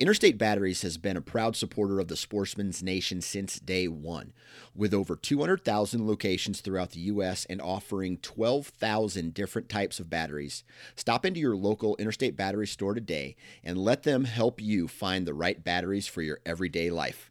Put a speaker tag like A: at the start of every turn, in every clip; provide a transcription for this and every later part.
A: Interstate Batteries has been a proud supporter of the Sportsman's Nation since day one. With over 200,000 locations throughout the U.S. and offering 12,000 different types of batteries, stop into your local Interstate Battery store today and let them help you find the right batteries for your everyday life.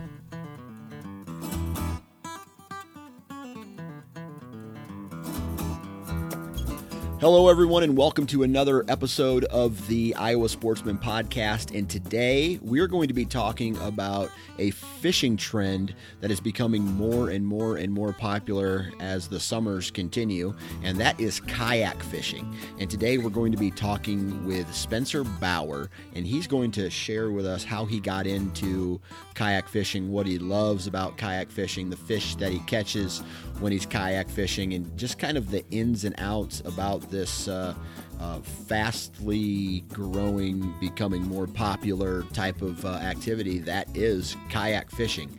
A: Hello, everyone, and welcome to another episode of the Iowa Sportsman Podcast. And today we are going to be talking about a fishing trend that is becoming more and more and more popular as the summers continue, and that is kayak fishing. And today we're going to be talking with Spencer Bauer, and he's going to share with us how he got into kayak fishing, what he loves about kayak fishing, the fish that he catches when he's kayak fishing, and just kind of the ins and outs about this uh, uh, fastly growing, becoming more popular type of uh, activity that is kayak fishing.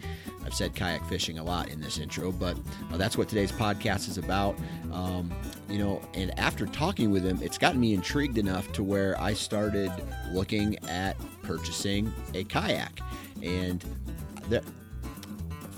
A: I've said kayak fishing a lot in this intro, but uh, that's what today's podcast is about. Um, you know, and after talking with him, it's gotten me intrigued enough to where I started looking at purchasing a kayak. And there,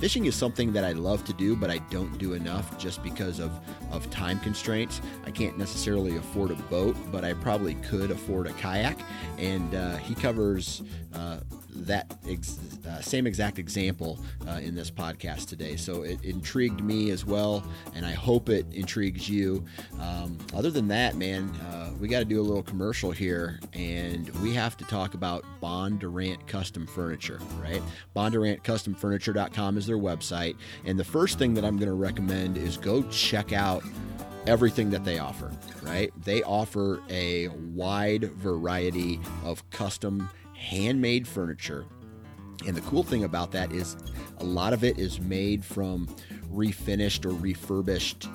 A: fishing is something that I love to do, but I don't do enough just because of, of time constraints. I can't necessarily afford a boat, but I probably could afford a kayak. And uh, he covers uh, that ex- uh, same exact example uh, in this podcast today. So it intrigued me as well, and I hope it intrigues you. Um, other than that, man, uh, we got to do a little commercial here, and we have to talk about Bondurant Custom Furniture, right? BondurantCustomFurniture.com is their website, and the first thing that I'm going to recommend is go check out everything that they offer, right? They offer a wide variety of custom handmade furniture. And the cool thing about that is a lot of it is made from refinished or refurbished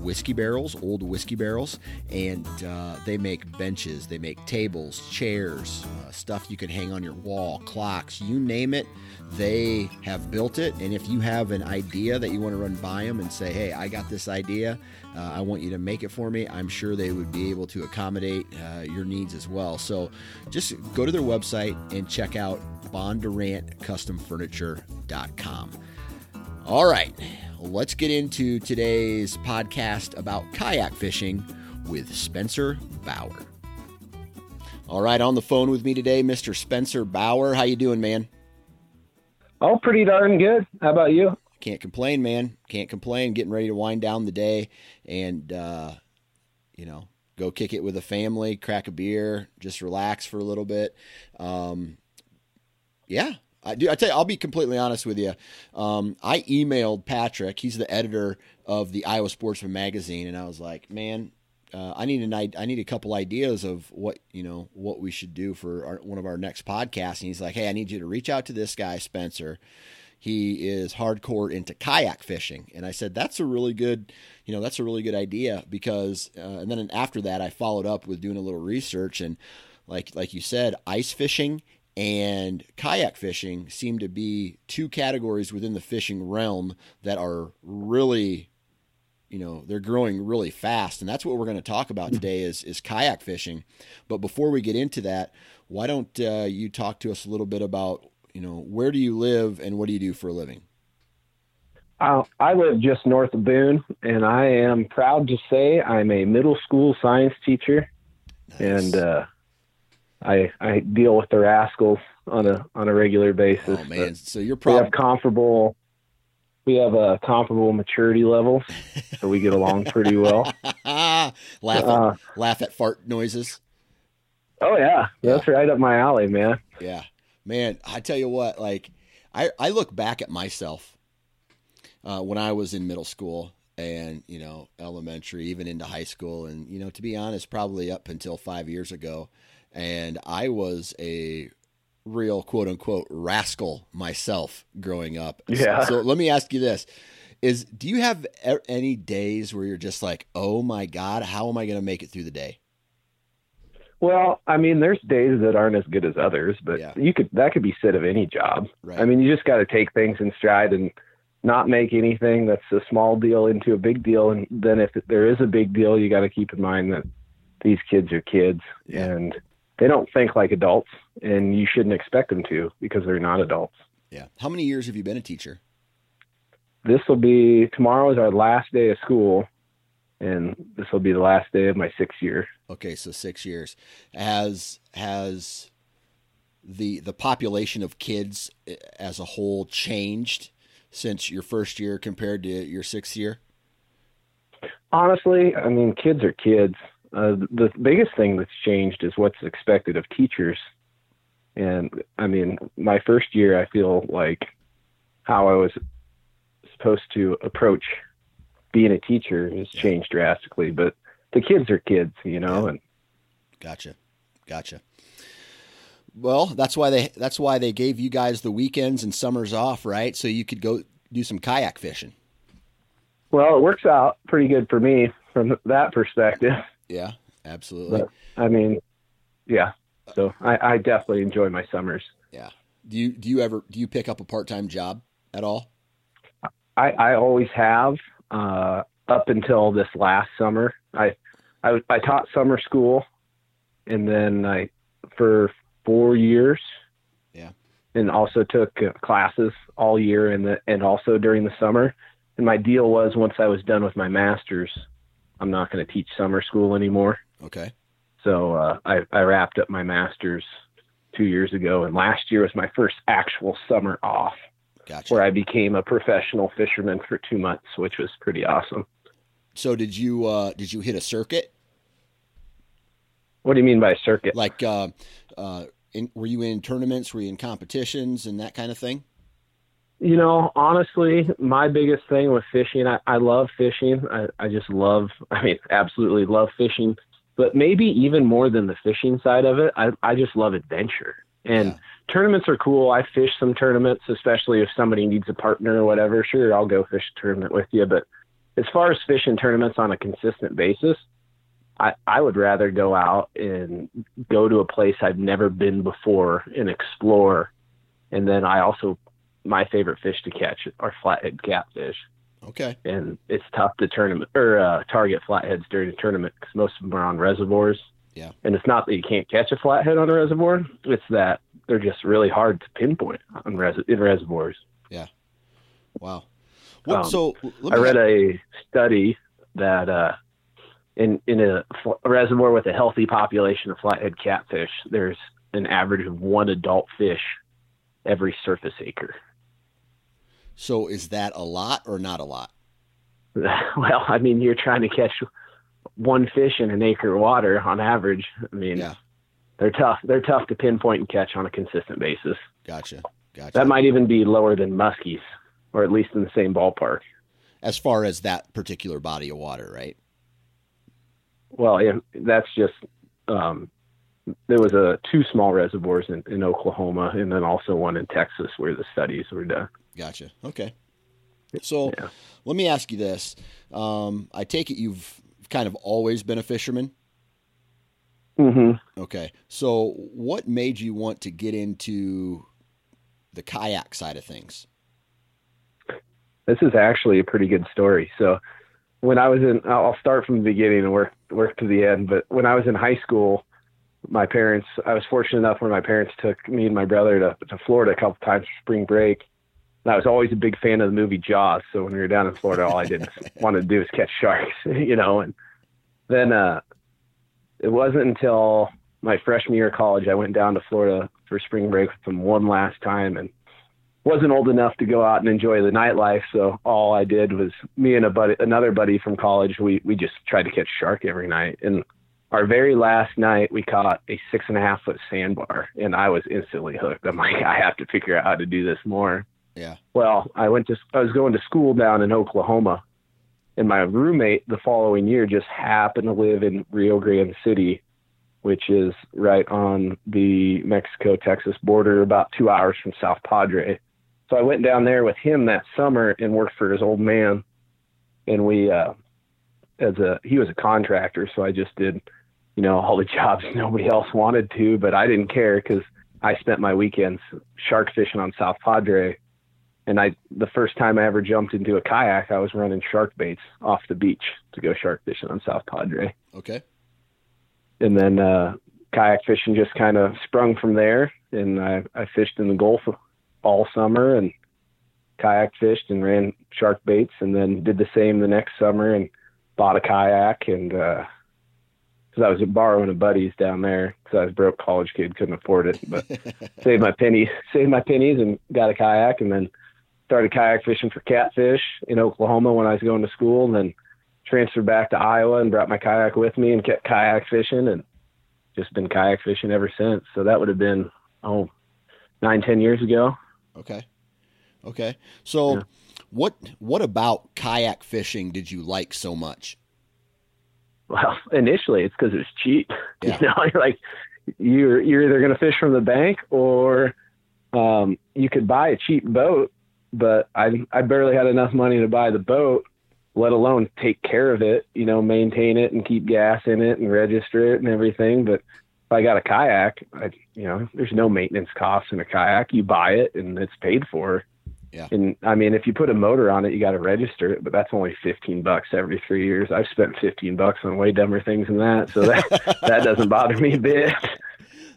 A: whiskey barrels, old whiskey barrels, and uh, they make benches, they make tables, chairs, uh, stuff you can hang on your wall, clocks, you name it. They have built it, and if you have an idea that you want to run by them and say, "Hey, I got this idea, uh, I want you to make it for me," I'm sure they would be able to accommodate uh, your needs as well. So, just go to their website and check out BondurantCustomFurniture.com. All right, let's get into today's podcast about kayak fishing with Spencer Bauer. All right, on the phone with me today, Mr. Spencer Bauer. How you doing, man?
B: Oh, pretty darn good. How about you?
A: Can't complain, man. Can't complain. Getting ready to wind down the day and, uh, you know, go kick it with the family, crack a beer, just relax for a little bit. Um, yeah, I do. I tell you, I'll be completely honest with you. Um, I emailed Patrick. He's the editor of the Iowa Sportsman magazine, and I was like, man, uh, I need an I need a couple ideas of what you know what we should do for our, one of our next podcasts. And he's like, "Hey, I need you to reach out to this guy, Spencer. He is hardcore into kayak fishing." And I said, "That's a really good, you know, that's a really good idea." Because uh, and then after that, I followed up with doing a little research and like like you said, ice fishing and kayak fishing seem to be two categories within the fishing realm that are really you know they're growing really fast. And that's what we're going to talk about today is is kayak fishing. But before we get into that why don't uh, you talk to us a little bit about you know where do you live and what do you do for a living?
B: Uh, I live just north of Boone, and I am proud to say I'm a middle school science teacher, nice. and uh, I I deal with the rascals on a on a regular basis.
A: Oh man, so you're probably
B: we have comparable we have a comparable maturity level, so we get along pretty well.
A: laugh, uh, at, laugh at fart noises.
B: Oh yeah, that's yeah. right up my alley, man.
A: Yeah, man. I tell you what, like I I look back at myself uh, when I was in middle school and you know elementary, even into high school, and you know to be honest, probably up until five years ago, and I was a real quote unquote rascal myself growing up.
B: Yeah.
A: So, so let me ask you this: Is do you have any days where you're just like, oh my god, how am I going to make it through the day?
B: Well, I mean, there's days that aren't as good as others, but
A: Yeah.
B: you could that could be said of any job.
A: Right.
B: I mean, you just got to take things in stride and not make anything that's a small deal into a big deal. And then if there is a big deal, you got to keep in mind that these kids are kids
A: Yeah.
B: and they don't think like adults, and you shouldn't expect them to because they're not adults.
A: Yeah. How many years have you been a teacher?
B: This will be tomorrow is our last day of school, and this will be the last day of my sixth year.
A: Okay, so six years. Has has the the population of kids eh, as a whole changed since your first year compared to your sixth year?
B: Honestly, I mean, kids are kids. Uh, the biggest thing that's changed is what's expected of teachers. And I mean, my first year, I feel like how I was supposed to approach being a teacher has
A: Yeah.
B: changed drastically. But the kids are kids, you know,
A: Yeah.
B: and
A: Gotcha, gotcha. Well, that's why they that's why they gave you guys the weekends and summers off, right? So you could go do some kayak fishing.
B: well, it works out pretty good for me from that perspective.
A: Yeah, absolutely.
B: But I mean, yeah. So I, I definitely enjoy my summers.
A: yeah. Do you do you ever do you pick up a part time job at all?
B: I, I always have uh, up until this last summer. I, I I taught summer school, and then I for four years.
A: Yeah.
B: And also took uh, classes all year, and the and also during the summer. And my deal was once I was done with my masters, I'm not going to teach summer school anymore.
A: Okay.
B: So uh, I I wrapped up my masters two years ago, and last year was my first actual summer off
A: Gotcha.
B: where I became a professional fisherman for two months, which was pretty awesome.
A: So did you uh did you hit a circuit?
B: What do you mean by circuit?
A: Like uh uh in, were you in tournaments, were you in competitions and that kind of thing?
B: You know, honestly, my biggest thing with fishing, I, I love fishing. I, I just love, I mean, absolutely love fishing. But maybe even more than the fishing side of it, I, I just love adventure. And
A: Yeah.
B: tournaments are cool. I fish some tournaments, especially if somebody needs a partner or whatever. Sure, I'll go fish a tournament with you. But as far as fishing tournaments on a consistent basis, I, I would rather go out and go to a place I've never been before and explore. And then I also, my favorite fish to catch are flathead catfish.
A: Okay.
B: And it's tough to tournament or uh, target flatheads during a tournament because most of them are on reservoirs.
A: Yeah.
B: And it's not that you can't catch a flathead on a reservoir; it's that they're just really hard to pinpoint on res- in reservoirs. Yeah.
A: Wow. What,
B: Um,
A: so
B: I read a study that uh, in in a, fl- a reservoir with a healthy population of flathead catfish, there's an average of one adult fish every surface acre.
A: So is that a lot or not a lot?
B: well, I mean, you're trying to catch one fish in an acre of water on average. I mean,
A: Yeah.
B: they're tough. They're tough to pinpoint and catch on a consistent basis.
A: Gotcha. Gotcha.
B: That might even be lower than muskies, or at least in the same ballpark.
A: as far as that particular body of water, right?
B: Well, yeah, that's just um, there was a two small reservoirs in, in Oklahoma, and then also one in Texas where the studies were done.
A: Gotcha. Okay. So
B: Yeah.
A: let me ask you this. Um, I take it you've kind of always been a fisherman.
B: Mm-hmm.
A: Okay. So what made you want to get into the kayak side of things?
B: This is actually a pretty good story. So, when I was in, I'll start from the beginning and work work to the end. But when I was in high school, my parents, I was fortunate enough where my parents took me and my brother to to Florida a couple times for spring break. And I was always a big fan of the movie Jaws. So when we were down in Florida, all I did wanted to do was catch sharks, you know. And then uh, it wasn't until my freshman year of college I went down to Florida for spring break with them one last time and wasn't old enough to go out and enjoy the nightlife. So all I did was me and a buddy, another buddy from college, we, we just tried to catch shark every night. And our very last night, we caught a six and a half foot sandbar and I was instantly hooked. I'm like, I have to figure out how to do this more.
A: Yeah.
B: Well, I went to, I was going to school down in Oklahoma and my roommate the following year just happened to live in Rio Grande City which is right on the Mexico Texas border, about two hours from South Padre. So I went down there with him that summer and worked for his old man. And we, uh, as a, he was a contractor. So I just did, you know, all the jobs nobody else wanted to, but I didn't care because I spent my weekends shark fishing on South Padre. And I, the first time I ever jumped into a kayak, I was running shark baits off the beach to go shark fishing on South Padre.
A: Okay.
B: And then, uh, kayak fishing just kind of sprung from there. And I, I fished in the Gulf all summer and kayak fished and ran shark baits and then did the same the next summer and bought a kayak and, uh, cause I was borrowing a buddy's down there cause I was broke college kid, couldn't afford it, but saved my pennies, saved my pennies and got a kayak and then started kayak fishing for catfish in Oklahoma when I was going to school and then transferred back to Iowa and brought my kayak with me and kept kayak fishing and just been kayak fishing ever since. So that would have been, oh, nine, ten years ago.
A: Okay. Okay. So yeah. what what about kayak fishing did you like so much?
B: Well, initially it's because it's cheap. Yeah. You know, you're like you're you're either going to fish from the bank or um, you could buy a cheap boat, but I I barely had enough money to buy the boat, let alone take care of it. You know, maintain it and keep gas in it and register it and everything. But if I got a kayak, I, you know, there's no maintenance costs in a kayak. You buy it and it's paid for.
A: Yeah.
B: And I mean, if you put a motor on it, you got to register it, but that's only 15 bucks every three years. I've spent 15 bucks on way dumber things than that. So that, that doesn't bother me a bit.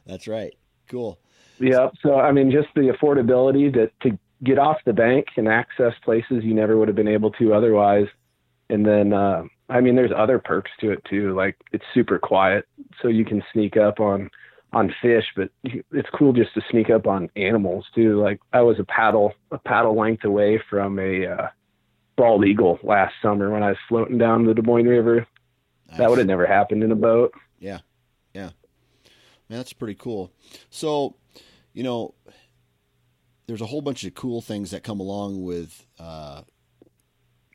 A: That's right. Cool.
B: Yeah. So, I mean, just the affordability to, to get off the bank and access places you never would have been able to otherwise. And then, uh, I mean, there's other perks to it too. Like it's super quiet, so you can sneak up on on fish, but it's cool just to sneak up on animals too. Like I was a paddle a paddle length away from a uh, bald eagle last summer when I was floating down the Des Moines River. Nice. That would have never happened in a boat.
A: Yeah, yeah, Man, that's pretty cool. So, you know, there's a whole bunch of cool things that come along with uh,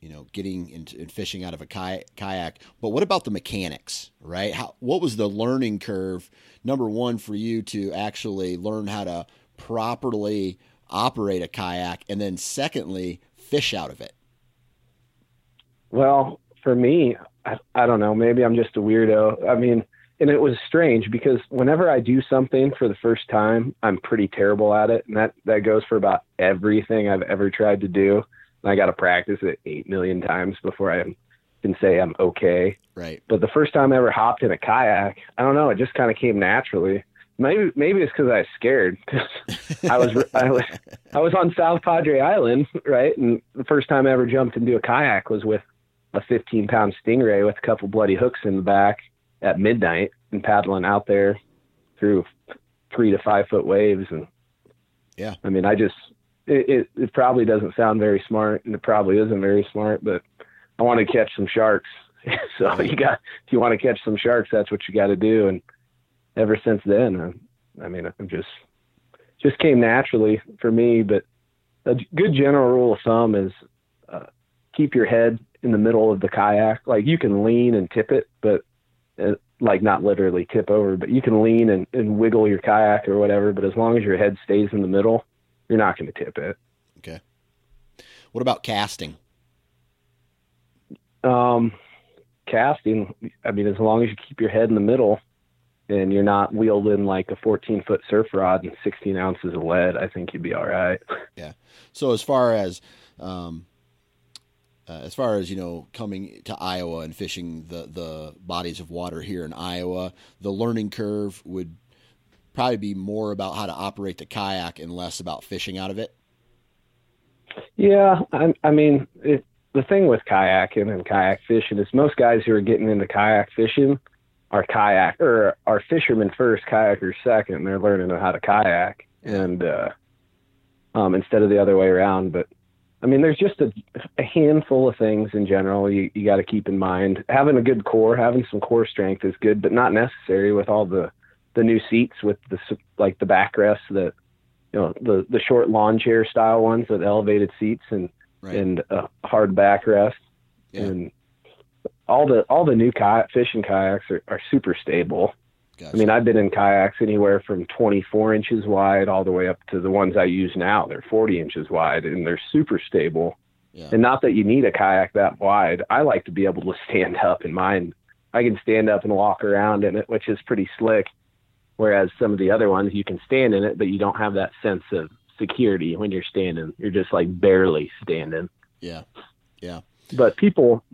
A: you know, getting into and fishing out of a kayak. But what about the mechanics, right? How, what was the learning curve, number one, for you to actually learn how to properly operate a kayak? And then, secondly, fish out of it?
B: Well, for me, I, I don't know. Maybe I'm just a weirdo. I mean, and it was strange because whenever I do something for the first time, I'm pretty terrible at it. And that, that goes for about everything I've ever tried to do. And I got to practice it eight million times before I can say I'm okay.
A: Right.
B: But the first time I ever hopped in a kayak, I don't know, it just kind of came naturally. Maybe maybe it's because I was scared. I was I was I was on South Padre Island, right? And the first time I ever jumped into a kayak was with a 15 pound stingray with a couple bloody hooks in the back at midnight and paddling out there through three to five foot waves and
A: yeah
B: i mean i just it, it, it probably doesn't sound very smart, and it probably isn't very smart, but I want to catch some sharks. so you got if you want to catch some sharks, that's what you got to do. And ever since then, uh, I mean, I'm just just came naturally for me. But a good general rule of thumb is uh, keep your head in the middle of the kayak. Like you can lean and tip it, but like not literally tip over, but you can lean and, and wiggle your kayak or whatever. But as long as your head stays in the middle, you're not going to tip it.
A: Okay. What about casting?
B: Um, casting. I mean, as long as you keep your head in the middle and you're not wielding like a 14 foot surf rod and 16 ounces of lead, I think you'd be all right.
A: Yeah. So as far as um, uh, as far as you know, coming to Iowa and fishing the the bodies of water here in Iowa, the learning curve would probably be more about how to operate the kayak and less about fishing out of it.
B: Yeah, I, I mean, it, the thing with kayaking and kayak fishing is most guys who are getting into kayak fishing are kayak or are fishermen first, kayakers second. and They're learning how to kayak, and uh, um, instead of the other way around. But I mean, there's just a, a handful of things in general you, you got to keep in mind. Having a good core, having some core strength is good, but not necessary with all the the new seats with the like the backrests that you know the the short lawn chair style ones with elevated seats and right. and a hard backrest yeah. and all the all the new kayak fishing kayaks are, are super stable Gotcha. I mean, I've been in kayaks anywhere from 24 inches wide all the way up to the ones I use now. They're 40 inches wide and they're super stable. Yeah. And not that you need a kayak that wide. I like to be able to stand up in mine. I can stand up and walk around in it, which is pretty slick. Whereas some of the other ones, you can stand in it, but you don't have that sense of security when you're standing. You're just like barely standing.
A: Yeah. Yeah.
B: But people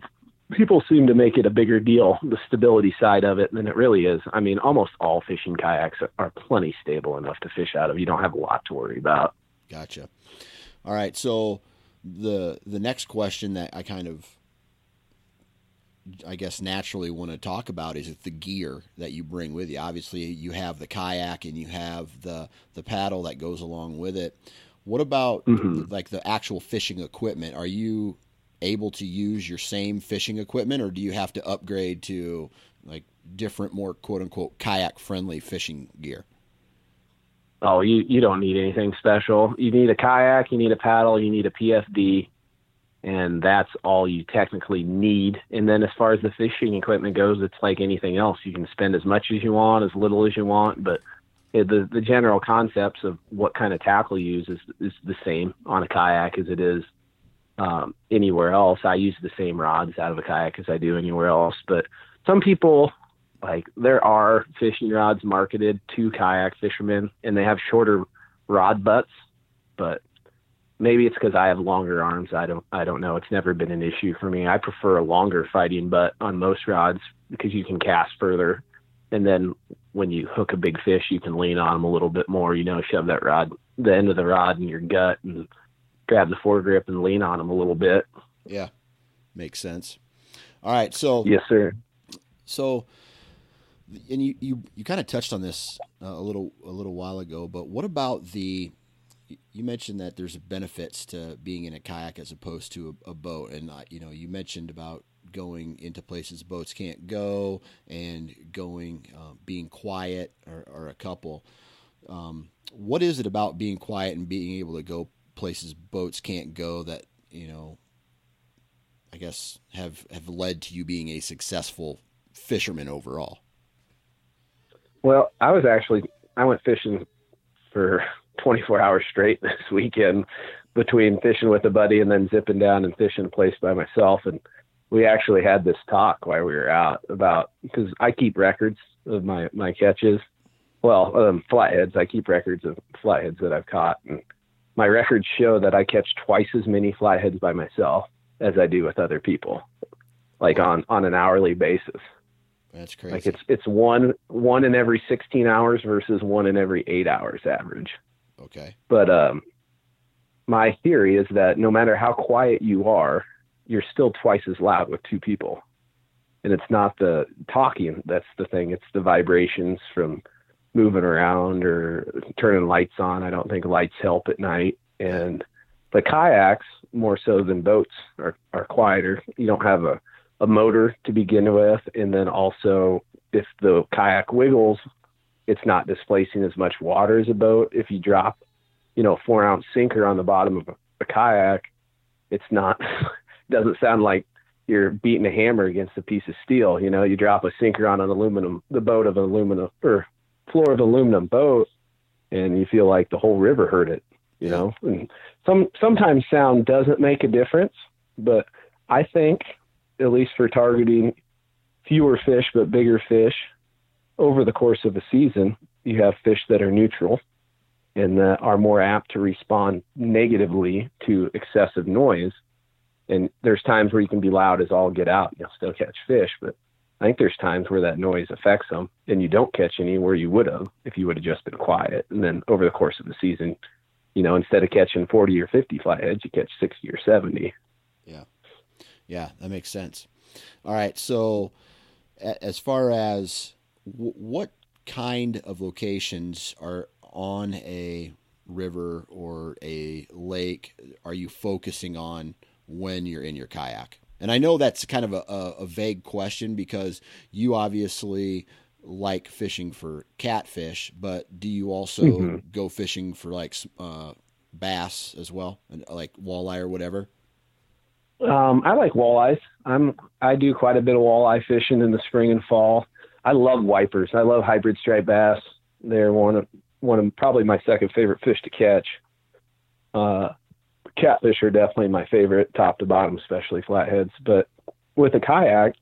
B: people seem to make it a bigger deal, the stability side of it, than it really is. I mean, almost all fishing kayaks are, plenty stable enough to fish out of. You don't have a lot to worry about.
A: Gotcha. All right, so the the next question that I kind of I guess naturally want to talk about is the gear that you bring with you. Obviously, you have the kayak and you have the the paddle that goes along with it. What about mm-hmm. like the actual fishing equipment? Are you able to use your same fishing equipment, or do you have to upgrade to like different, more quote unquote kayak friendly fishing gear?
B: Oh, you you don't need anything special. You need a kayak, you need a paddle, you need a PFD, and that's all you technically need. And then as far as the fishing equipment goes, it's like anything else. You can spend as much as you want, as little as you want, but the the general concepts of what kind of tackle you use is is the same on a kayak as it is um, anywhere else. I use the same rods out of a kayak as I do anywhere else. But some people, like, there are fishing rods marketed to kayak fishermen, and they have shorter rod butts. But maybe it's because I have longer arms. I don't. I don't know. It's never been an issue for me. I prefer a longer fighting butt on most rods because you can cast further, and then when you hook a big fish, you can lean on them a little bit more. You know, shove that rod, the end of the rod in your gut, and grab the foregrip and lean on them a little bit.
A: Yeah, makes sense. All right, so
B: yes, sir.
A: So, and you you, you kind of touched on this uh, a little a little while ago, but what about the? You mentioned that there's benefits to being in a kayak as opposed to a, a boat, and uh, you know you mentioned about going into places boats can't go and going uh, being quiet or, or a couple. Um, what is it about being quiet and being able to go places boats can't go that you know I guess have have led to you being a successful fisherman overall?
B: Well, I was actually I went fishing for 24 hours straight this weekend between fishing with a buddy and then zipping down and fishing a place by myself and we actually had this talk while we were out about because I keep records of my my catches. Well, um, flatheads. I keep records of flatheads that I've caught, and my records show that I catch twice as many flatheads by myself as I do with other people, like on on an hourly basis.
A: That's crazy.
B: Like it's it's one one in every 16 hours versus one in every eight hours average.
A: Okay.
B: But um, my theory is that no matter how quiet you are, you're still twice as loud with two people. And it's not the talking that's the thing; it's the vibrations from moving around or turning lights on. I don't think lights help at night. And the kayaks, more so than boats, are, are quieter. You don't have a, a motor to begin with. And then also, if the kayak wiggles, it's not displacing as much water as a boat. If you drop, you know, a four ounce sinker on the bottom of a, a kayak, it's not, doesn't sound like you're beating a hammer against a piece of steel. You know, you drop a sinker on an aluminum, the boat of an aluminum or floor of aluminum boat and you feel like the whole river heard it, you know. And some sometimes sound doesn't make a difference, but I think at least for targeting fewer fish but bigger fish over the course of a season, you have fish that are neutral and that are more apt to respond negatively to excessive noise. And there's times where you can be loud as all get out, you'll still catch fish, but I think there's times where that noise affects them and you don't catch any where you would have if you would have just been quiet. And then over the course of the season, you know, instead of catching 40 or 50 flatheads, you catch 60 or 70.
A: Yeah. Yeah, that makes sense. All right. So, as far as w- what kind of locations are on a river or a lake are you focusing on when you're in your kayak? And I know that's kind of a, a, vague question because you obviously like fishing for catfish, but do you also mm-hmm. go fishing for like uh, bass as well, and like walleye or whatever?
B: Um, I like walleyes. I'm I do quite a bit of walleye fishing in the spring and fall. I love wipers. I love hybrid striped bass. They're one of one of probably my second favorite fish to catch. Uh, catfish are definitely my favorite, top to bottom, especially flatheads. But with a kayak,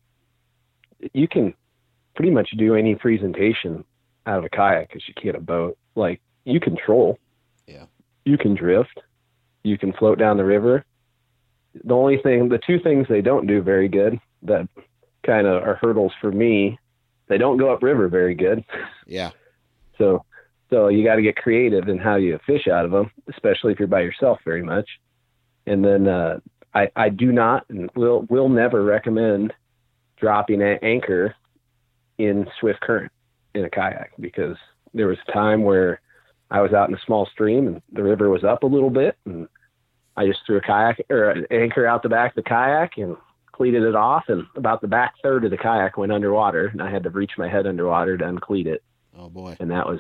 B: you can pretty much do any presentation out of a kayak because you can't a boat. Like you can troll,
A: Yeah.
B: you can drift, you can float down the river. The only thing, the two things they don't do very good that kind of are hurdles for me, they don't go upriver very good.
A: Yeah.
B: So, so you got to get creative in how you fish out of them, especially if you're by yourself very much. And then uh, I, I do not and will will never recommend dropping an anchor in swift current in a kayak because there was a time where I was out in a small stream and the river was up a little bit and I just threw a kayak or an anchor out the back of the kayak and cleated it off and about the back third of the kayak went underwater and I had to reach my head underwater to uncleat it
A: Oh boy.
B: and that was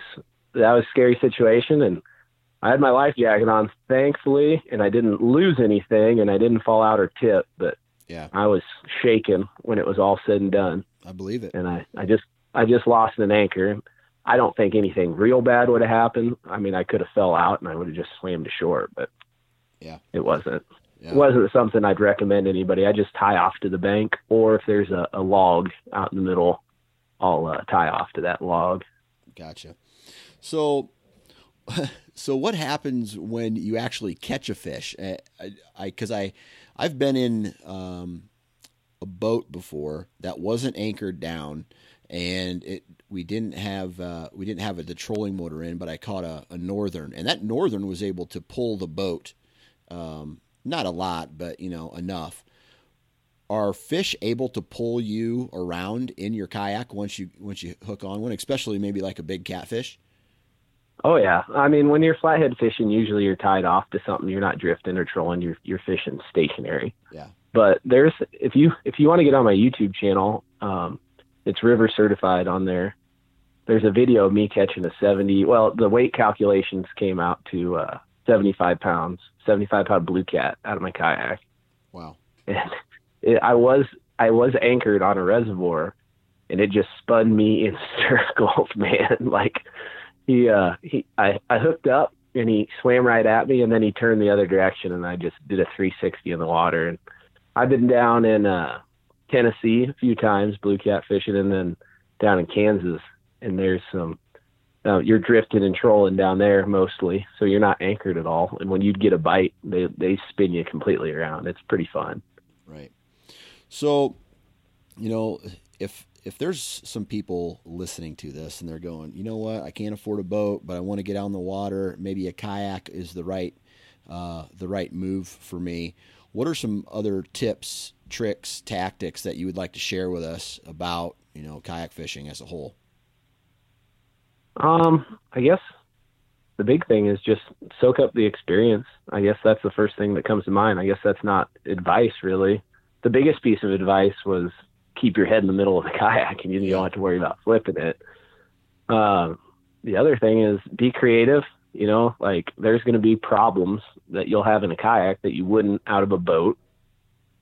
B: that was a scary situation and I had my life jacket on thankfully and I didn't lose anything and I didn't fall out or tip but
A: Yeah.
B: I was shaken when it was all said and done
A: I believe it.
B: and I I just I just lost an anchor I don't think anything real bad would have happened I mean I could have fell out and I would have just swam to shore but
A: Yeah.
B: it wasn't
A: Yeah.
B: it wasn't something I'd recommend anybody I just tie off to the bank or if there's a, a log out in the middle I'll uh, tie off to that log
A: Gotcha. So, so what happens when you actually catch a fish? I, because I, I, have been in um, a boat before that wasn't anchored down, and it we didn't have uh, we didn't have a the trolling motor in, but I caught a, a northern, and that northern was able to pull the boat. Um, not a lot, but you know enough. Are fish able to pull you around in your kayak once you once you hook on one, especially maybe like a big catfish?
B: Oh yeah, I mean when you're flathead fishing, usually you're tied off to something. You're not drifting or trolling. You're you're fishing stationary.
A: Yeah.
B: But there's if you if you want to get on my YouTube channel, um, it's river certified on there. There's a video of me catching a 70. Well, the weight calculations came out to uh, 75 pounds, 75 pound blue cat out of my kayak,
A: Wow.
B: and it, I was I was anchored on a reservoir, and it just spun me in circles, man. Like he uh he I I hooked up and he swam right at me and then he turned the other direction and I just did a 360 in the water. And I've been down in uh Tennessee a few times blue cat fishing and then down in Kansas. And there's some uh, you're drifting and trolling down there mostly so you're not anchored at all. And when you get a bite they they spin you completely around. It's pretty fun.
A: Right. So, you know, if if there's some people listening to this and they're going, you know what, I can't afford a boat, but I want to get out on the water. Maybe a kayak is the right uh, the right move for me. What are some other tips, tricks, tactics that you would like to share with us about you know kayak fishing as a whole?
B: Um, I guess the big thing is just soak up the experience. I guess that's the first thing that comes to mind. I guess that's not advice really. The biggest piece of advice was keep your head in the middle of the kayak and you don't have to worry about flipping it. Um, the other thing is be creative. You know, like there's going to be problems that you'll have in a kayak that you wouldn't out of a boat.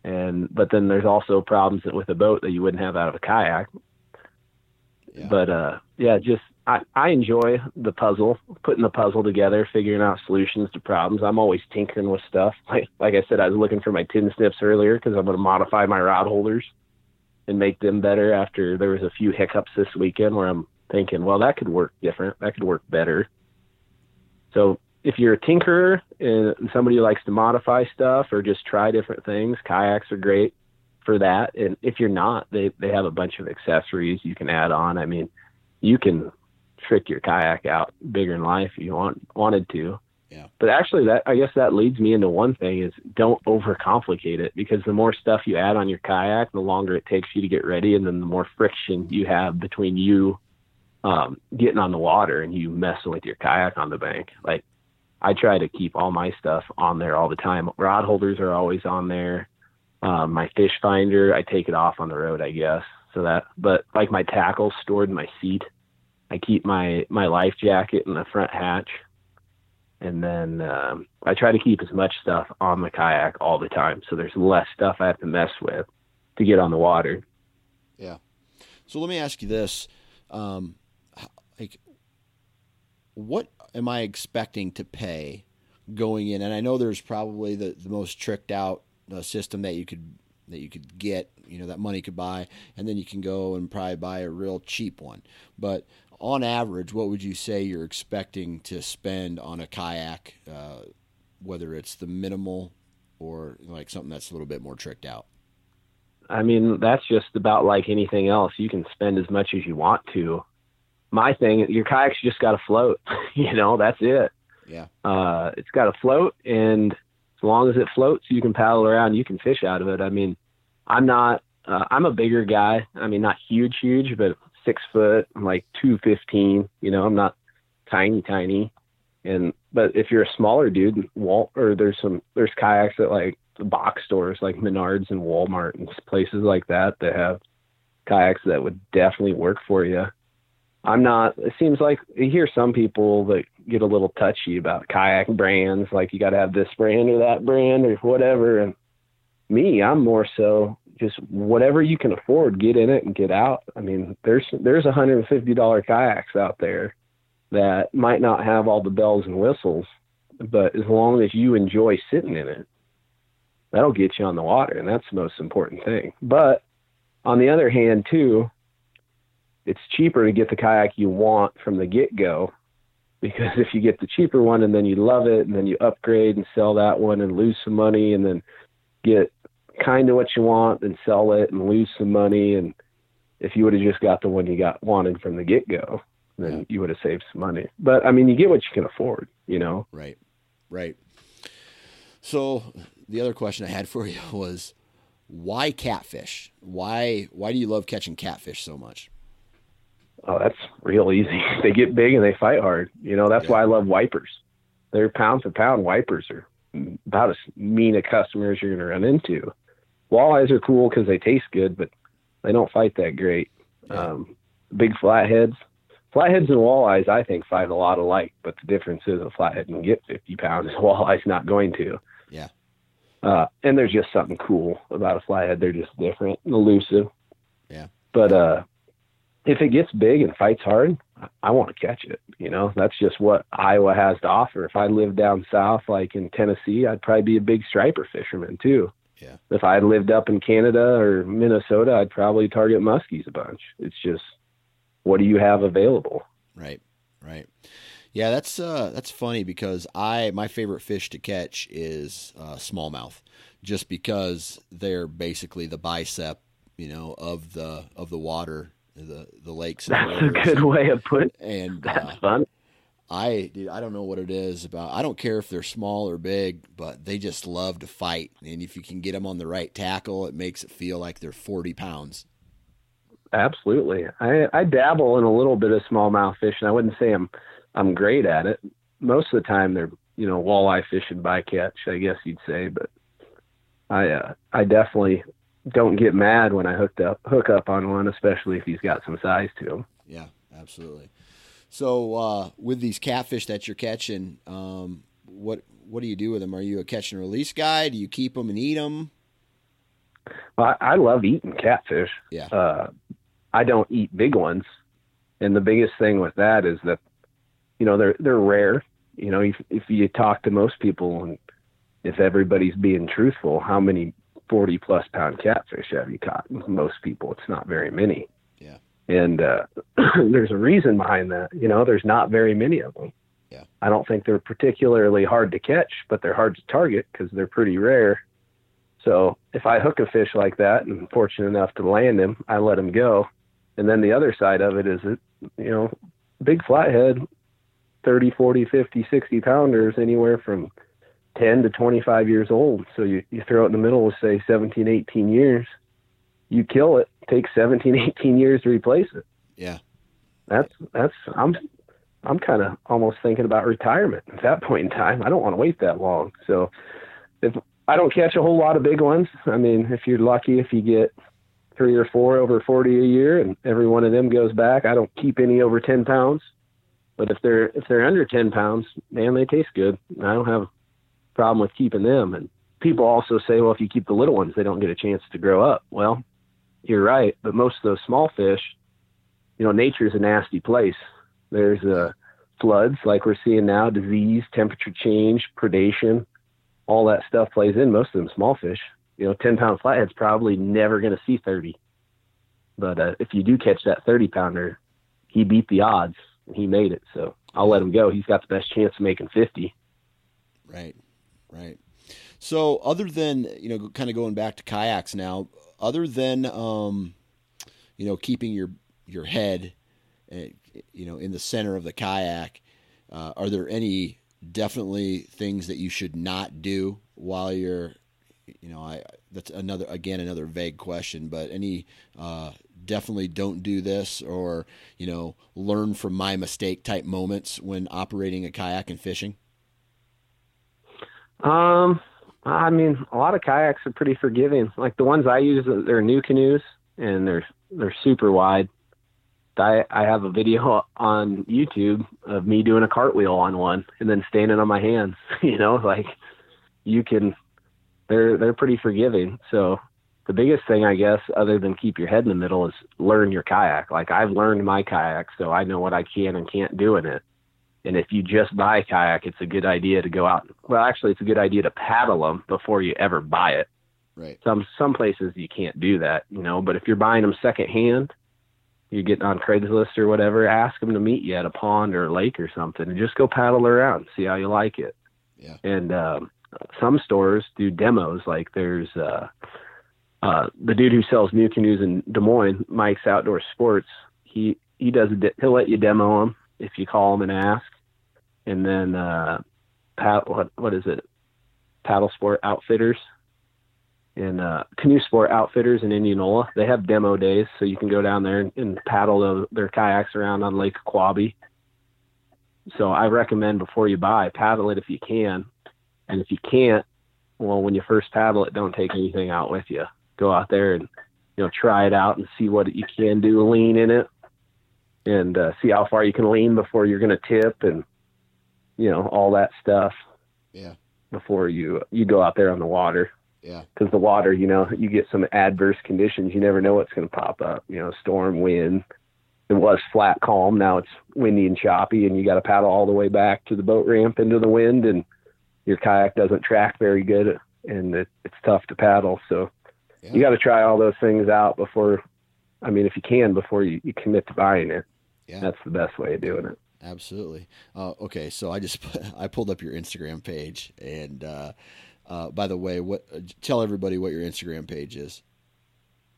B: And, but then there's also problems that with a boat that you wouldn't have out of a kayak
A: Yeah.
B: but uh yeah just i i enjoy the puzzle putting the puzzle together figuring out solutions to problems i'm always tinkering with stuff like like i said i was looking for my tin snips earlier because i'm going to modify my rod holders and make them better after there was a few hiccups this weekend where i'm thinking well that could work different that could work better so if you're a tinkerer and somebody who likes to modify stuff or just try different things kayaks are great for that. And if you're not, they they have a bunch of accessories you can add on. I mean, you can trick your kayak out bigger in life if you want wanted to.
A: Yeah.
B: But actually, that I guess that leads me into one thing: is don't overcomplicate it because the more stuff you add on your kayak, the longer it takes you to get ready, and then the more friction you have between you um, getting on the water and you messing with your kayak on the bank. Like I try to keep all my stuff on there all the time. Rod holders are always on there um, my fish finder i take it off on the road i guess so that but like my tackle stored in my seat i keep my my life jacket in the front hatch and then um, i try to keep as much stuff on the kayak all the time so there's less stuff i have to mess with to get on the water Yeah.
A: So let me ask you this: um, like, what am I expecting to pay going in? And I know there's probably the, the most tricked out uh, system that you could that you could get, you know, that money could buy, and then you can go and probably buy a real cheap one. But on average, what would you say you're expecting to spend on a kayak, uh, whether it's the minimal or like something that's a little bit more tricked out?
B: I mean, that's just about like anything else. You can spend as much as you want to. My thing, your kayak's just got to float. you know, that's it.
A: Yeah.
B: Uh, it's got to float, and as long as it floats, you can paddle around. You can fish out of it. I mean, I'm not. Uh, I'm a bigger guy. I mean, not huge, huge, but six foot. I'm like two fifteen. You know, I'm not tiny, tiny. And but if you're a smaller dude, Walt or there's some there's kayaks at like box stores like Menards and Walmart and places like that that have kayaks that would definitely work for you. I'm not. It seems like you hear some people that get a little touchy about kayak brands, like you got to have this brand or that brand or whatever. And me, I'm more so just whatever you can afford, get in it and get out. I mean, there's there's $150 kayaks out there that might not have all the bells and whistles, but as long as you enjoy sitting in it, that'll get you on the water, and that's the most important thing. But on the other hand, too, it's cheaper to get the kayak you want from the get go because if you get the cheaper one and then you love it and then you upgrade and sell that one and lose some money and then get kind of what you want and sell it and lose some money. And if you would have just got the one you got wanted from the get go then you would have saved some money. But i mean you get what you can afford you know?
A: Right. Right. So the other question i had for you was why catfish? Why why do you love catching catfish so much?
B: Oh that's real easy. They get big and they fight hard. You know that's yeah. why i love wipers. They're pound for pound. Wipers are about as mean a customer as you're going to run into walleyes are cool because they taste good, but they don't fight that great. Yeah. Um, big flatheads, flatheads and walleyes, I think fight a lot alike, but the difference is a flathead can get 50 pounds, a walleye's not going to.
A: Yeah.
B: Uh, and there's just something cool about a flathead. They're just different and elusive.
A: Yeah.
B: But uh, if it gets big and fights hard, I want to catch it. You know, that's just what Iowa has to offer. If I lived down south, like in Tennessee, I'd probably be a big striper fisherman too.
A: Yeah.
B: If I had lived up in Canada or Minnesota, I'd probably target muskies a bunch. It's just what do you have available?
A: Right. Right. Yeah, that's uh that's funny because I my favorite fish to catch is uh, smallmouth, just because they're basically the bicep, you know, of the of the water, the the lakes.
B: That's a good way of putting.
A: And
B: that's uh, fun.
A: I dude, I don't know what it is about. I don't care if they're small or big, but they just love to fight. And if you can get them on the right tackle, it makes it feel like they're forty pounds.
B: Absolutely. I I dabble in a little bit of smallmouth fishing. I wouldn't say I'm I'm great at it. Most of the time, they're you know walleye fishing bycatch, I guess you'd say. But I uh, I definitely don't get mad when I hooked up hook up on one, especially if he's got some size to him.
A: Yeah, absolutely. So uh, with these catfish that you're catching, um, what what do you do with them? Are you a catch and release guy? Do you keep them and eat them?
B: Well, I, I love eating catfish.
A: Yeah.
B: Uh, I don't eat big ones, and the biggest thing with that is that, you know, they're they're rare. You know, if if you talk to most people and if everybody's being truthful, how many forty plus pound catfish have you caught? Most people, it's not very many. And uh, there's a reason behind that. You know, there's not very many of them.
A: Yeah.
B: I don't think they're particularly hard to catch, but they're hard to target because they're pretty rare. So if I hook a fish like that and I'm fortunate enough to land him, I let him go. And then the other side of it is that, you know, big flathead, 30, 40, 50, 60 pounders, anywhere from 10 to 25 years old. So you, you throw it in the middle with, say, 17, 18 years you kill it, takes 17, 18 years to replace it.
A: Yeah.
B: That's, that's, I'm, I'm kind of almost thinking about retirement at that point in time. I don't want to wait that long. So if I don't catch a whole lot of big ones, I mean, if you're lucky, if you get three or four over 40 a year and every one of them goes back, I don't keep any over 10 pounds. But if they're, if they're under 10 pounds, man, they taste good. I don't have a problem with keeping them. And people also say, well, if you keep the little ones, they don't get a chance to grow up. Well, you're right. But most of those small fish, you know, nature's a nasty place. There's uh, floods like we're seeing now, disease, temperature change, predation, all that stuff plays in. Most of them small fish, you know, 10 pound flathead's probably never going to see 30. But uh, if you do catch that 30 pounder, he beat the odds and he made it. So I'll let him go. He's got the best chance of making 50.
A: Right, right. So other than, you know, kind of going back to kayaks now, other than, um, you know, keeping your, your head, uh, you know, in the center of the kayak, uh, are there any definitely things that you should not do while you're you know i that's another again another vague question but any uh, definitely don't do this or you know learn from my mistake type moments when operating a kayak and fishing?
B: Um i mean a lot of kayaks are pretty forgiving like the ones i use uh, they're NuCanoes and they're they're super wide I, I have a video on YouTube of me doing a cartwheel on one and then standing on my hands. You know, like you can, they're they're pretty forgiving. So the biggest thing, I guess, other than keep your head in the middle, is learn your kayak. Like I've learned my kayak, so I know what I can and can't do in it. And if you just buy a kayak, it's a good idea to go out. Well, actually, it's a good idea to paddle them before you ever buy it.
A: Right.
B: Some some places you can't do that, you know. But if you're buying them secondhand, you're getting on Craigslist or whatever, ask them to meet you at a pond or a lake or something, and just go paddle around, see how you like it.
A: Yeah.
B: And um, some stores do demos. Like there's uh, uh, the dude who sells NuCanoes in Des Moines, Mike's Outdoor Sports. He he does a de- he'll let you demo them if you call him and ask. And then uh, pat, what what is it? Paddle Sport Outfitters and uh, Canoe Sport Outfitters in Indianola. They have demo days, so you can go down there and, and paddle the, their kayaks around on Lake Ahquabi. So I recommend before you buy, paddle it if you can, and if you can't, well, when you first paddle it, don't take anything out with you. Go out there and you know try it out and see what you can do. Lean in it, and uh, see how far you can lean before you're going to tip, and you know all that stuff.
A: Yeah.
B: Before you you go out there on the water.
A: Yeah.
B: Because the water, you know, you get some adverse conditions. You never know what's going to pop up. You know, storm, wind. It was flat, calm. Now it's windy and choppy, and you got to paddle all the way back to the boat ramp into the wind, and your kayak doesn't track very good, and it, it's tough to paddle. So yeah. you got to try all those things out before. I mean, if you can, before you, you commit to buying it.
A: Yeah.
B: That's the best way of doing it.
A: Absolutely. Uh, okay, so I just I pulled up your Instagram page, and uh, uh, by the way, what tell everybody what your Instagram page is.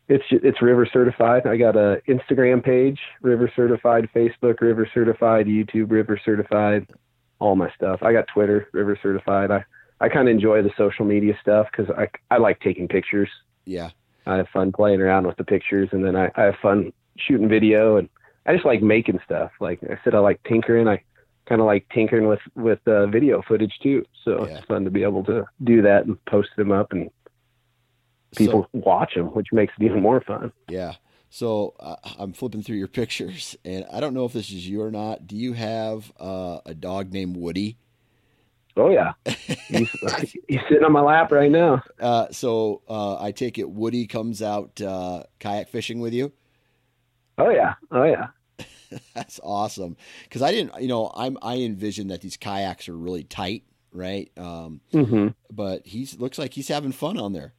B: It's it's River Certified. I got a Instagram page, River Certified, Facebook, River Certified, YouTube, River Certified, all my stuff. I got Twitter, River Certified. I I kind of enjoy the social media stuff because I I like taking pictures.
A: Yeah,
B: I have fun playing around with the pictures, and then I, I have fun shooting video, and I just like making stuff. Like I said, I like tinkering. I kind of like tinkering with with uh, video footage too. So yeah. it's fun to be able to do that and post them up and people so, watch them, which makes it even more fun.
A: Yeah. So uh, I'm flipping through your pictures, and I don't know if this is you or not. Do you have uh, a dog named Woody?
B: Oh yeah, he's, he's, sitting on my lap right now.
A: Uh, so uh, I take it Woody comes out uh, kayak fishing with you.
B: Oh yeah, oh yeah.
A: That's awesome. Because I didn't, you know, I'm I envision that these kayaks are really tight, right? Um,
B: mm-hmm.
A: But he's looks like he's having fun on there.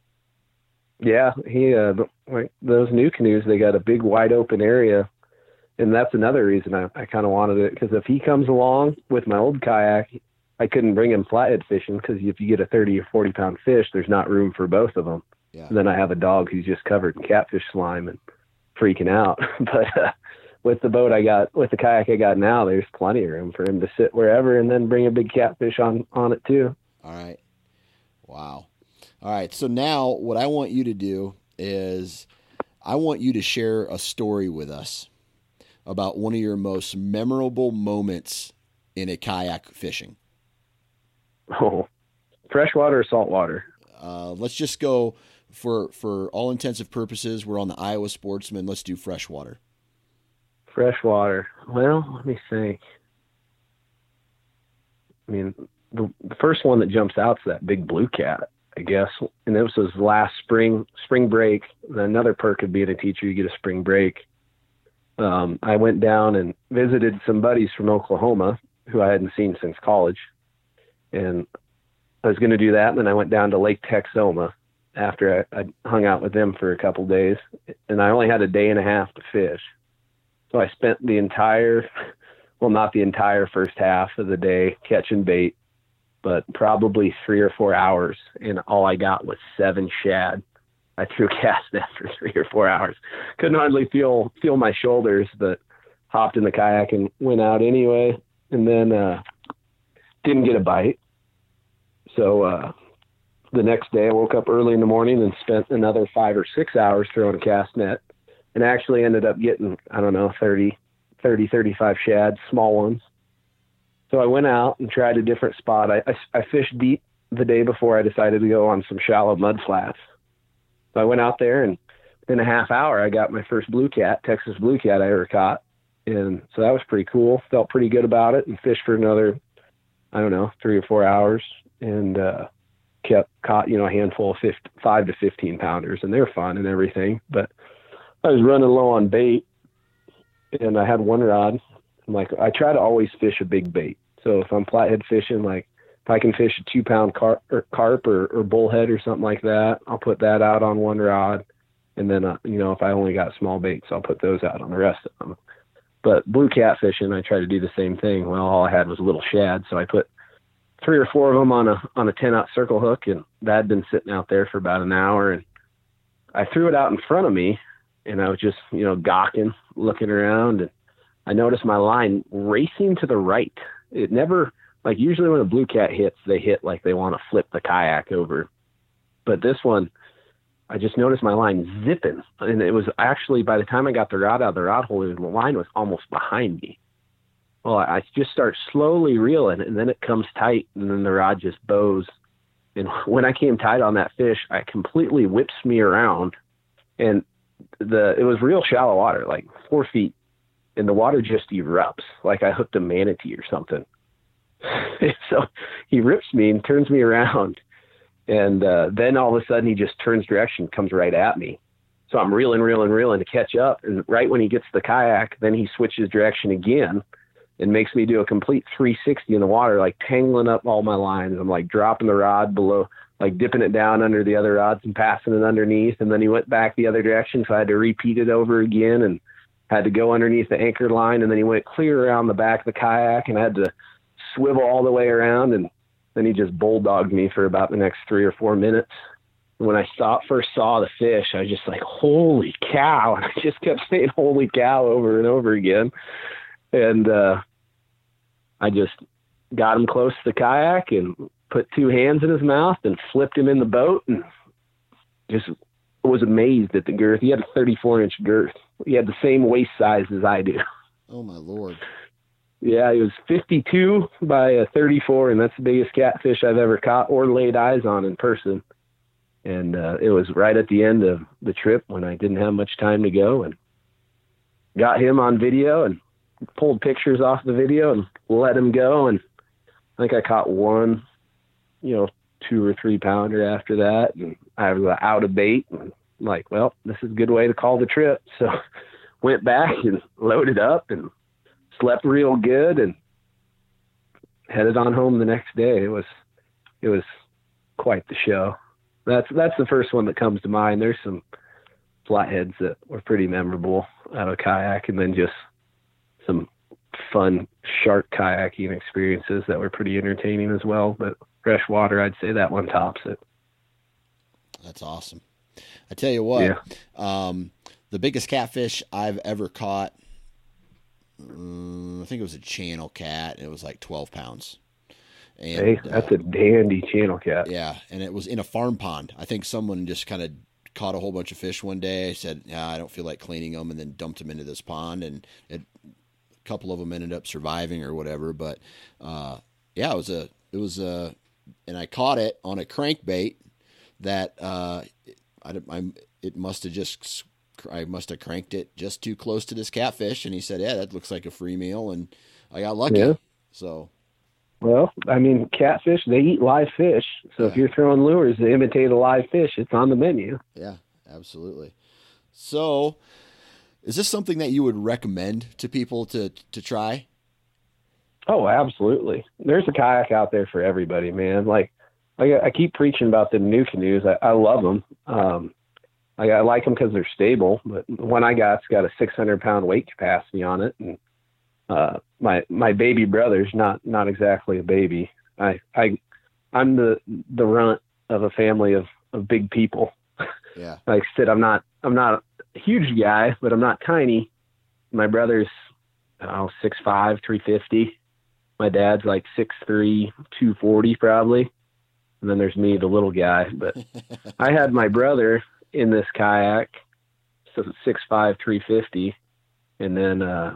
B: Yeah, he uh, like those NuCanoes. They got a big wide open area, and that's another reason I, I kind of wanted it. Because if he comes along with my old kayak, I couldn't bring him flathead fishing because if you get a thirty or forty pound fish, there's not room for both of them.
A: Yeah.
B: And then I have a dog who's just covered in catfish slime and freaking out. but uh, with the boat I got, with the kayak I got now, there's plenty of room for him to sit wherever and then bring a big catfish on on it too.
A: All right. Wow. All right. So now what I want you to do is I want you to share a story with us about one of your most memorable moments in a kayak fishing.
B: Oh, freshwater or saltwater?
A: Uh, let's just go for for all intensive purposes. We're on the Iowa Sportsman. Let's do freshwater.
B: Freshwater. Well, let me think. I mean, the, the first one that jumps out is that big blue cat I guess. And this was last spring, spring break. Another perk of being a teacher, you get a spring break. Um, I went down and visited some buddies from Oklahoma who I hadn't seen since college, and I was going to do that. And then I went down to Lake Texoma after I, I hung out with them for a couple days, and I only had a day and a half to fish. So I spent the entire, well, not the entire first half of the day catching bait, but probably three or four hours, and all I got was seven shad. I threw cast for three or four hours. Couldn't hardly feel feel my shoulders, but hopped in the kayak and went out anyway. And then uh, didn't get a bite. So uh, the next day, I woke up early in the morning and spent another five or six hours throwing a cast net, and actually ended up getting I don't know 30, 30, 35 shad, small ones. So I went out and tried a different spot. I, I, I fished deep the day before I decided to go on some shallow mud flats. So I went out there and in a half hour I got my first blue cat, Texas blue cat I ever caught. And so that was pretty cool. Felt pretty good about it and fished for another I don't know, three or four hours and uh kept caught, you know, a handful of 50, five to 15 pounders and they're fun and everything. But I was running low on bait and I had one rod. I'm like, I try to always fish a big bait. So if I'm flathead fishing, like if I can fish a two pound carp or, carp or, or bullhead or something like that, I'll put that out on one rod. And then, uh, you know, if I only got small baits, I'll put those out on the rest of them. But blue cat fishing, I try to do the same thing. Well, all I had was a little shad, so I put three or four of them on a on a 10 out circle hook, and that had been sitting out there for about an hour. And I threw it out in front of me, and I was just you know gawking, looking around, and I noticed my line racing to the right. It never like usually when a blue cat hits, they hit like they want to flip the kayak over, but this one. I just noticed my line zipping, and it was actually by the time I got the rod out of the rod hole, the line was almost behind me well, I just start slowly reeling, and then it comes tight, and then the rod just bows. And when I came tight on that fish, I completely whips me around, and the it was real shallow water, like four feet, and the water just erupts, like I hooked a manatee or something. so he rips me and turns me around, and uh, then all of a sudden he just turns direction, comes right at me. So I'm reeling, reeling, reeling to catch up, and right when he gets the kayak, then he switches direction again and makes me do a complete 360 in the water, like tangling up all my lines. I'm like dropping the rod below, like dipping it down under the other rods and passing it underneath. And then he went back the other direction. So I had to repeat it over again and had to go underneath the anchor line. And then he went clear around the back of the kayak and I had to swivel all the way around. And then he just bulldogged me for about the next three or four minutes. When I saw, first saw the fish, I was just like, holy cow. And I just kept saying, holy cow over and over again. And, uh, I just got him close to the kayak and put two hands in his mouth and flipped him in the boat and just was amazed at the girth. He had a 34 inch girth. He had the same waist size as I do.
A: Oh my lord.
B: Yeah, he was 52 by a 34, and that's the biggest catfish I've ever caught or laid eyes on in person. And uh, it was right at the end of the trip when I didn't have much time to go, and got him on video and pulled pictures off the video and let him go. And I think I caught one, you know, two or three pounder after that. And I was out of bait and like, well, this is a good way to call the trip. So went back and loaded up and slept real good and headed on home the next day. It was, it was quite the show. That's, that's the first one that comes to mind. There's some flatheads that were pretty memorable out of kayak and then just some fun shark kayaking experiences that were pretty entertaining as well. But freshwater, I'd say that one tops it.
A: That's awesome. I tell you what, yeah. um, the biggest catfish I've ever caught, um, I think it was a channel cat. It was like 12 pounds.
B: And, hey, that's uh, a dandy channel cat.
A: Yeah, and it was in a farm pond. I think someone just kind of caught a whole bunch of fish one day. Said, yeah, I don't feel like cleaning them, and then dumped them into this pond, and it couple of them ended up surviving or whatever. But uh, yeah, it was a it was a, and I caught it on a crankbait that uh, I, I it must have just I must have cranked it just too close to this catfish, and he said, "Yeah, that looks like a free meal," and I got lucky. Yeah. So
B: Well, I mean, catfish, they eat live fish. So
A: Yeah.
B: if you're throwing lures that imitate a live fish, it's on the menu.
A: Yeah, absolutely. So, is this something that you would recommend to people to to try?
B: Oh, absolutely. There's a kayak out there for everybody, man. Like, like I keep preaching about the NuCanoes. I, I love them. Um, like I like them because they're stable. But the one I got's got a 600 pound weight capacity on it, and uh, my my baby brother's not not exactly a baby. I I I'm the the runt of a family of of big people.
A: Yeah.
B: Like I said, I'm not I'm not a huge guy, but I'm not tiny. My brother's oh six five, three fifty. My dad's like six three, two forty probably. And then there's me, the little guy. But I had my brother in this kayak, so six five, three fifty, and then uh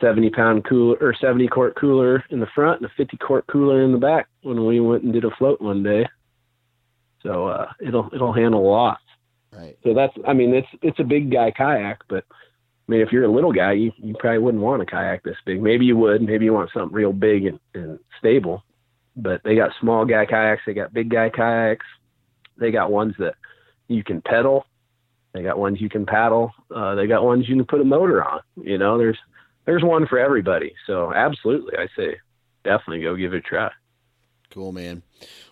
B: seventy pound cooler or seventy quart cooler in the front and a fifty quart cooler in the back when we went and did a float one day. So uh it'll it'll handle a lot.
A: Right.
B: So that's, I mean, it's it's a big guy kayak, but I mean, if you're a little guy, you, you probably wouldn't want a kayak this big. Maybe you would. Maybe you want something real big and, and stable. But they got small guy kayaks. They got big guy kayaks. They got ones that you can pedal. They got ones you can paddle. Uh, they got ones you can put a motor on. You know, there's there's one for everybody. So absolutely, I say definitely go give it a try.
A: Cool, man.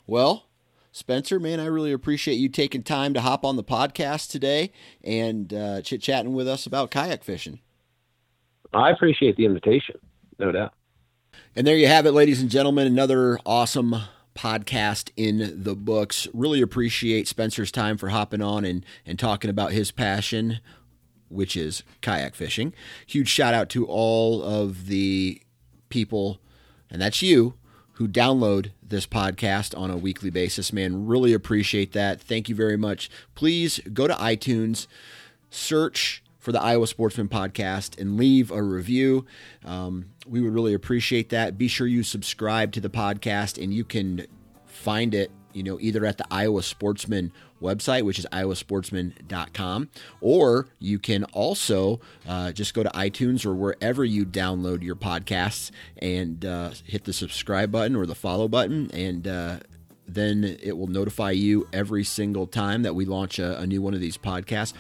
A: Well, Spencer, man, I really appreciate you taking time to hop on the podcast today and uh, chit chatting with us about kayak fishing.
B: I appreciate the invitation, no doubt.
A: And there you have it, ladies and gentlemen. Another awesome podcast in the books. Really appreciate Spencer's time for hopping on and, and talking about his passion, which is kayak fishing. Huge shout out to all of the people, and that's you, who download this podcast on a weekly basis. Man, really appreciate that. Thank you very much. Please go to iTunes, search for the Iowa Sportsman Podcast, and leave a review. Um, we would really appreciate that. Be sure you subscribe to the podcast, and you can find it, you know, either at the Iowa Sportsman website, which is iowasportsman.com, or you can also uh, just go to iTunes or wherever you download your podcasts and uh, hit the subscribe button or the follow button, and uh, then it will notify you every single time that we launch a, a new one of these podcasts.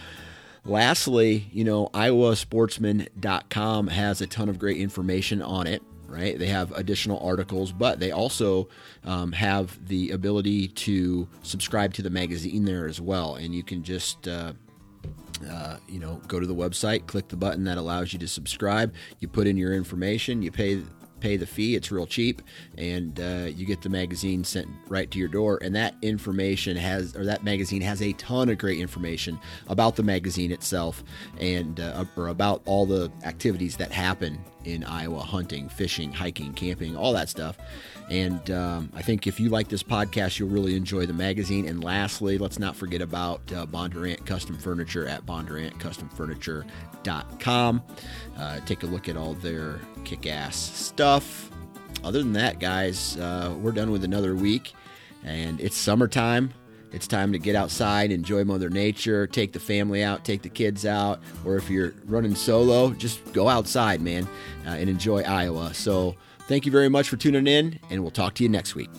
A: Lastly, you know, iowasportsman.com has a ton of great information on it, right? They have additional articles, but they also um, have the ability to subscribe to the magazine there as well. And you can just, uh, uh, you know, go to the website, click the button that allows you to subscribe. You put in your information, you pay pay the fee. It's real cheap, and uh, you get the magazine sent right to your door. And that information has, or that magazine has a ton of great information about the magazine itself, and uh, or about all the activities that happen in Iowa: hunting, fishing, hiking, camping, all that stuff. And um, I think if you like this podcast, you'll really enjoy the magazine. And lastly, let's not forget about uh, Bondurant Custom Furniture at bondurantcustomfurniture.com. Uh, take a look at all their kick ass stuff. Other than that, guys, uh, we're done with another week. And it's summertime. It's time to get outside, enjoy Mother Nature, take the family out, take the kids out, or if you're running solo, just go outside, man, uh, and enjoy Iowa. So, thank you very much for tuning in, and we'll talk to you next week.